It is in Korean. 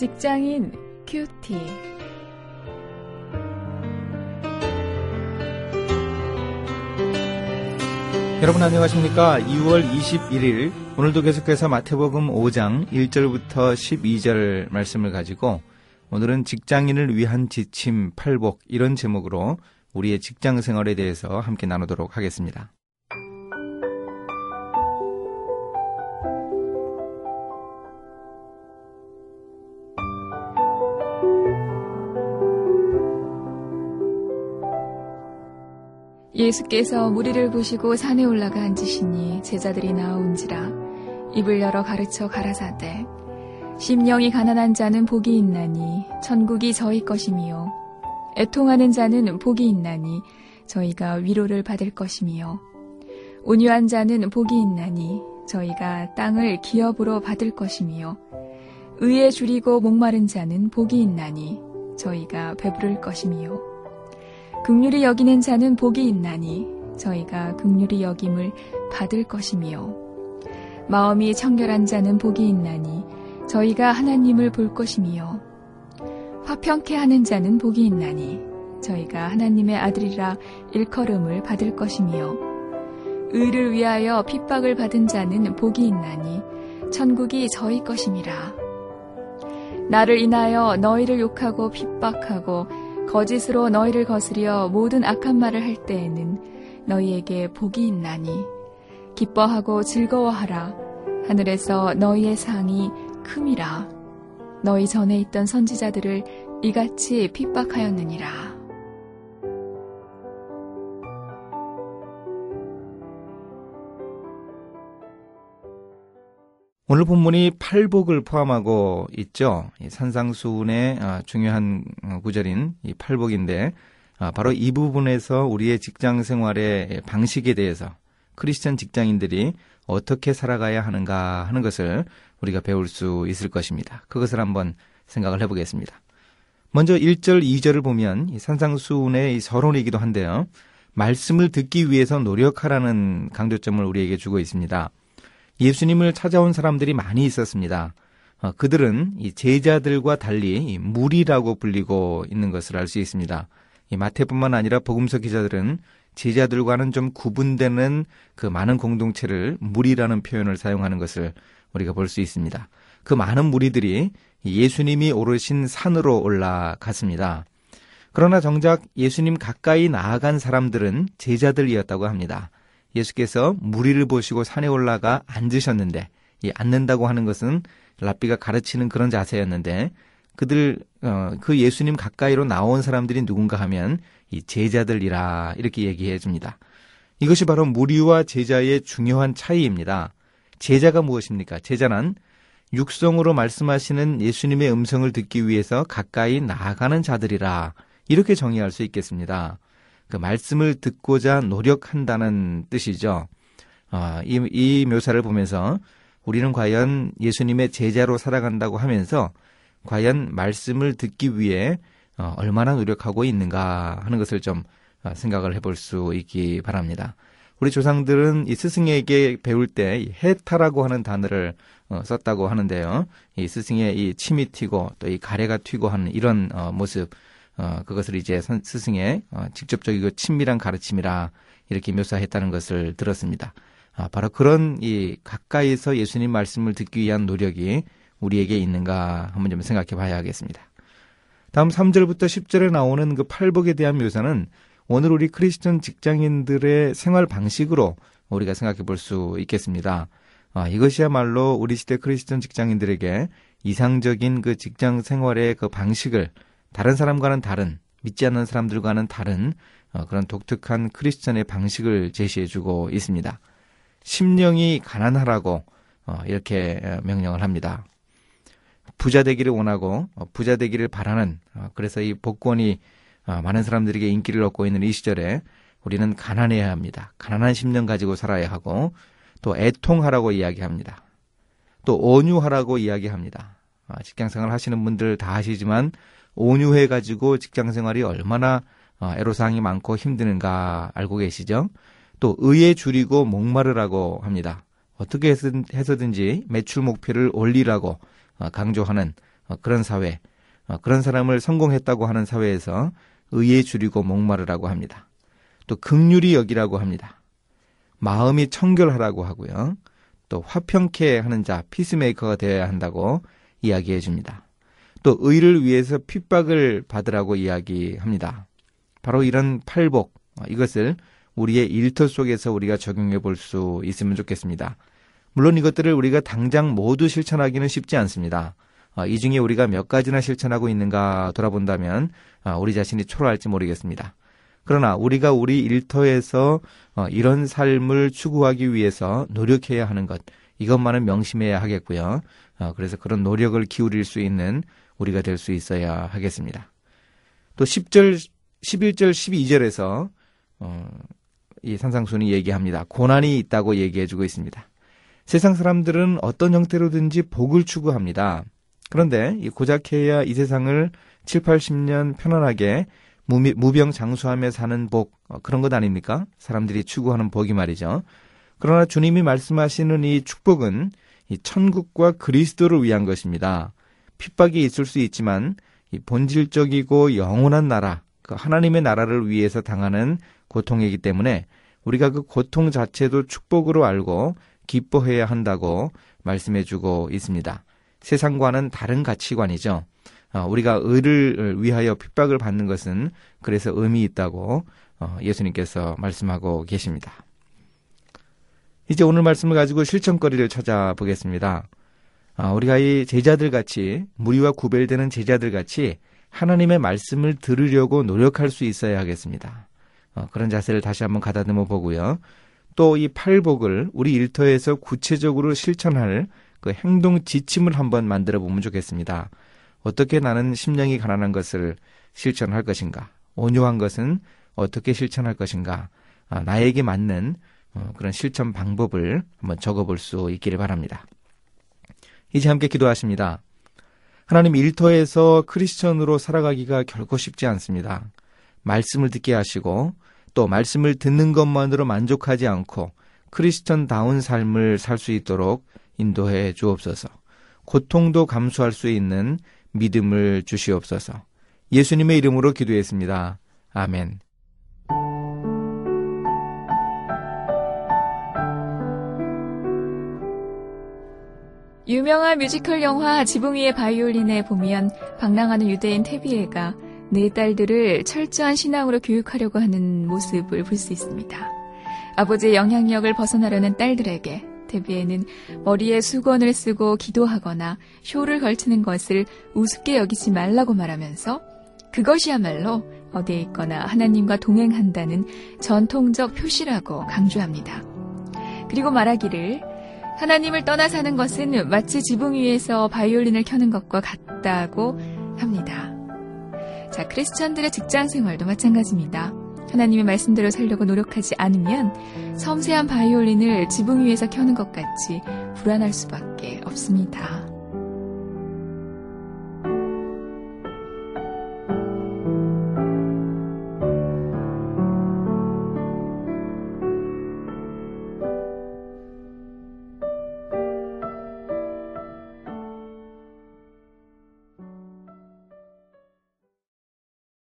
직장인 큐티. 여러분 안녕하십니까? 2월 21일 오늘도 계속해서 마태복음 5장 1절부터 12절 말씀을 가지고 오늘은 직장인을 위한 지침 팔복 이런 제목으로 우리의 직장 생활에 대해서 함께 나누도록 하겠습니다. 예수께서 무리를 보시고 산에 올라가 앉으시니 제자들이 나온지라. 입을 열어 가르쳐 가라사대. 심령이 가난한 자는 복이 있나니 천국이 저희 것이미요 애통하는 자는 복이 있나니 저희가 위로를 받을 것이미요 온유한 자는 복이 있나니 저희가 땅을 기업으로 받을 것이미요 의에 줄이고 목마른 자는 복이 있나니 저희가 배부를 것이미요 극률이 여기는 자는 복이 있나니 저희가 극률이 여김을 받을 것이미요 마음이 청결한 자는 복이 있나니 저희가 하나님을 볼 것이미요 화평케 하는 자는 복이 있나니 저희가 하나님의 아들이라 일컬음을 받을 것이미요 의를 위하여 핍박을 받은 자는 복이 있나니 천국이 저희 것임이라. 나를 인하여 너희를 욕하고 핍박하고 거짓으로 너희를 거스려 모든 악한 말을 할 때에는 너희에게 복이 있나니 기뻐하고 즐거워하라. 하늘에서 너희의 상이 큼이라. 너희 전에 있던 선지자들을 이같이 핍박하였느니라 오늘 본문이 팔복을 포함하고 있죠. 산상수훈의 아, 중요한 어, 구절인 이 팔복인데 아, 바로 이 부분에서 우리의 직장 생활의 방식에 대해서 크리스천 직장인들이 어떻게 살아가야 하는가 하는 것을 우리가 배울 수 있을 것입니다. 그것을 한번 생각을 해보겠습니다. 먼저 1절, 2절을 보면 산상수훈의 서론이기도 한데요. 말씀을 듣기 위해서 노력하라는 강조점을 우리에게 주고 있습니다. 예수님을 찾아온 사람들이 많이 있었습니다. 어, 그들은 이 제자들과 달리 무리라고 불리고 있는 것을 알 수 있습니다. 이 마태뿐만 아니라 복음서 기자들은 제자들과는 좀 구분되는 그 많은 공동체를 무리라는 표현을 사용하는 것을 우리가 볼 수 있습니다. 그 많은 무리들이 예수님이 오르신 산으로 올라갔습니다. 그러나 정작 예수님 가까이 나아간 사람들은 제자들이었다고 합니다. 예수께서 무리를 보시고 산에 올라가 앉으셨는데 이 앉는다고 하는 것은 랍비가 가르치는 그런 자세였는데 그들 어, 그 예수님 가까이로 나온 사람들이 누군가 하면 이 제자들이라 이렇게 얘기해 줍니다. 이것이 바로 무리와 제자의 중요한 차이입니다. 제자가 무엇입니까? 제자는 육성으로 말씀하시는 예수님의 음성을 듣기 위해서 가까이 나아가는 자들이라 이렇게 정의할 수 있겠습니다. 그 말씀을 듣고자 노력한다는 뜻이죠. 어, 이, 이 묘사를 보면서 우리는 과연 예수님의 제자로 살아간다고 하면서 과연 말씀을 듣기 위해 어, 얼마나 노력하고 있는가 하는 것을 좀 어, 생각을 해볼 수 있기 바랍니다. 우리 조상들은 이 스승에게 배울 때 해타라고 하는 단어를 어, 썼다고 하는데요. 이 스승의 이 침이 튀고 또 이 가래가 튀고 하는 이런 어, 모습 어, 그것을 이제 스승의 어, 직접적이고 친밀한 가르침이라 이렇게 묘사했다는 것을 들었습니다. 아, 바로 그런 이 가까이서 예수님 말씀을 듣기 위한 노력이 우리에게 있는가 한번 좀 생각해 봐야 하겠습니다. 다음 3절부터 10절에 나오는 그 팔복에 대한 묘사는 오늘 우리 크리스천 직장인들의 생활 방식으로 우리가 생각해 볼 수 있겠습니다. 아, 이것이야말로 우리 시대 크리스천 직장인들에게 이상적인 그 직장 생활의 그 방식을 다른 사람과는 다른 믿지 않는 사람들과는 다른 어, 그런 독특한 크리스천의 방식을 제시해주고 있습니다. 심령이 가난하라고 어, 이렇게 어, 명령을 합니다. 부자 되기를 원하고 부자 되기를 바라는 그래서 이 복권이 많은 사람들에게 인기를 얻고 있는 이 시절에 우리는 가난해야 합니다. 가난한 심령 가지고 살아야 하고 또 애통하라고 이야기합니다. 또 온유하라고 이야기합니다. 직장생활 하시는 분들 다 아시지만 온유해 가지고 직장 생활이 얼마나 어, 애로사항이 많고 힘드는가 알고 계시죠? 또 의에 줄이고 목마르라고 합니다. 어떻게 해서든지 매출 목표를 올리라고 어, 강조하는 어, 그런 사회, 어, 그런 사람을 성공했다고 하는 사회에서 의에 줄이고 목마르라고 합니다. 또 극률이 여기라고 합니다. 마음이 청결하라고 하고요. 또 화평케 하는 자, 피스메이커가 되어야 한다고 이야기해 줍니다. 또 의를 위해서 핍박을 받으라고 이야기합니다. 바로 이런 팔복, 어, 이것을 우리의 일터 속에서 우리가 적용해 볼 수 있으면 좋겠습니다. 물론 이것들을 우리가 당장 모두 실천하기는 쉽지 않습니다. 어, 이 중에 우리가 몇 가지나 실천하고 있는가 돌아본다면 어, 우리 자신이 초라할지 모르겠습니다. 그러나 우리가 우리 일터에서 어, 이런 삶을 추구하기 위해서 노력해야 하는 것 이것만은 명심해야 하겠고요. 그래서 그런 노력을 기울일 수 있는 우리가 될 수 있어야 하겠습니다. 또 10절, 11절, 12절에서 이 산상순이 얘기합니다. 고난이 있다고 얘기해주고 있습니다. 세상 사람들은 어떤 형태로든지 복을 추구합니다. 그런데 이 고작 해야 이 세상을 7, 80년 편안하게 무병 장수하며 사는 복 어, 그런 것 아닙니까? 사람들이 추구하는 복이 말이죠. 그러나 주님이 말씀하시는 이 축복은 이 천국과 그리스도를 위한 것입니다. 핍박이 있을 수 있지만 이 본질적이고 영원한 나라, 그 하나님의 나라를 위해서 당하는 고통이기 때문에 우리가 그 고통 자체도 축복으로 알고 기뻐해야 한다고 말씀해주고 있습니다. 세상과는 다른 가치관이죠. 어, 우리가 의를 위하여 핍박을 받는 것은 그래서 의미 있다고 어, 예수님께서 말씀하고 계십니다. 이제 오늘 말씀을 가지고 실천거리를 찾아보겠습니다. 아, 우리가 이 제자들 같이 무리와 구별되는 제자들 같이 하나님의 말씀을 들으려고 노력할 수 있어야 하겠습니다. 어, 그런 자세를 다시 한번 가다듬어 보고요. 또 이 팔복을 우리 일터에서 구체적으로 실천할 그 행동 지침을 한번 만들어 보면 좋겠습니다. 어떻게 나는 심령이 가난한 것을 실천할 것인가? 온유한 것은 어떻게 실천할 것인가? 아, 나에게 맞는 어, 그런 실천 방법을 한번 적어 볼 수 있기를 바랍니다. 이제 함께 기도하십니다. 하나님 일터에서 크리스천으로 살아가기가 결코 쉽지 않습니다. 말씀을 듣게 하시고 또 말씀을 듣는 것만으로 만족하지 않고 크리스천다운 삶을 살 수 있도록 인도해 주옵소서. 고통도 감수할 수 있는 믿음을 주시옵소서. 예수님의 이름으로 기도했습니다. 아멘. 유명한 뮤지컬 영화 지붕 위의 바이올린에 보면 방랑하는 유대인 테비에가 네 딸들을 철저한 신앙으로 교육하려고 하는 모습을 볼 수 있습니다. 아버지의 영향력을 벗어나려는 딸들에게 데뷔에는 머리에 수건을 쓰고 기도하거나 쇼를 걸치는 것을 우습게 여기지 말라고 말하면서 그것이야말로 어디에 있거나 하나님과 동행한다는 전통적 표시라고 강조합니다. 그리고 말하기를 하나님을 떠나 사는 것은 마치 지붕 위에서 바이올린을 켜는 것과 같다고 합니다. 자, 크리스천들의 직장 생활도 마찬가지입니다. 하나님의 말씀대로 살려고 노력하지 않으면 섬세한 바이올린을 지붕 위에서 켜는 것 같이 불안할 수밖에 없습니다.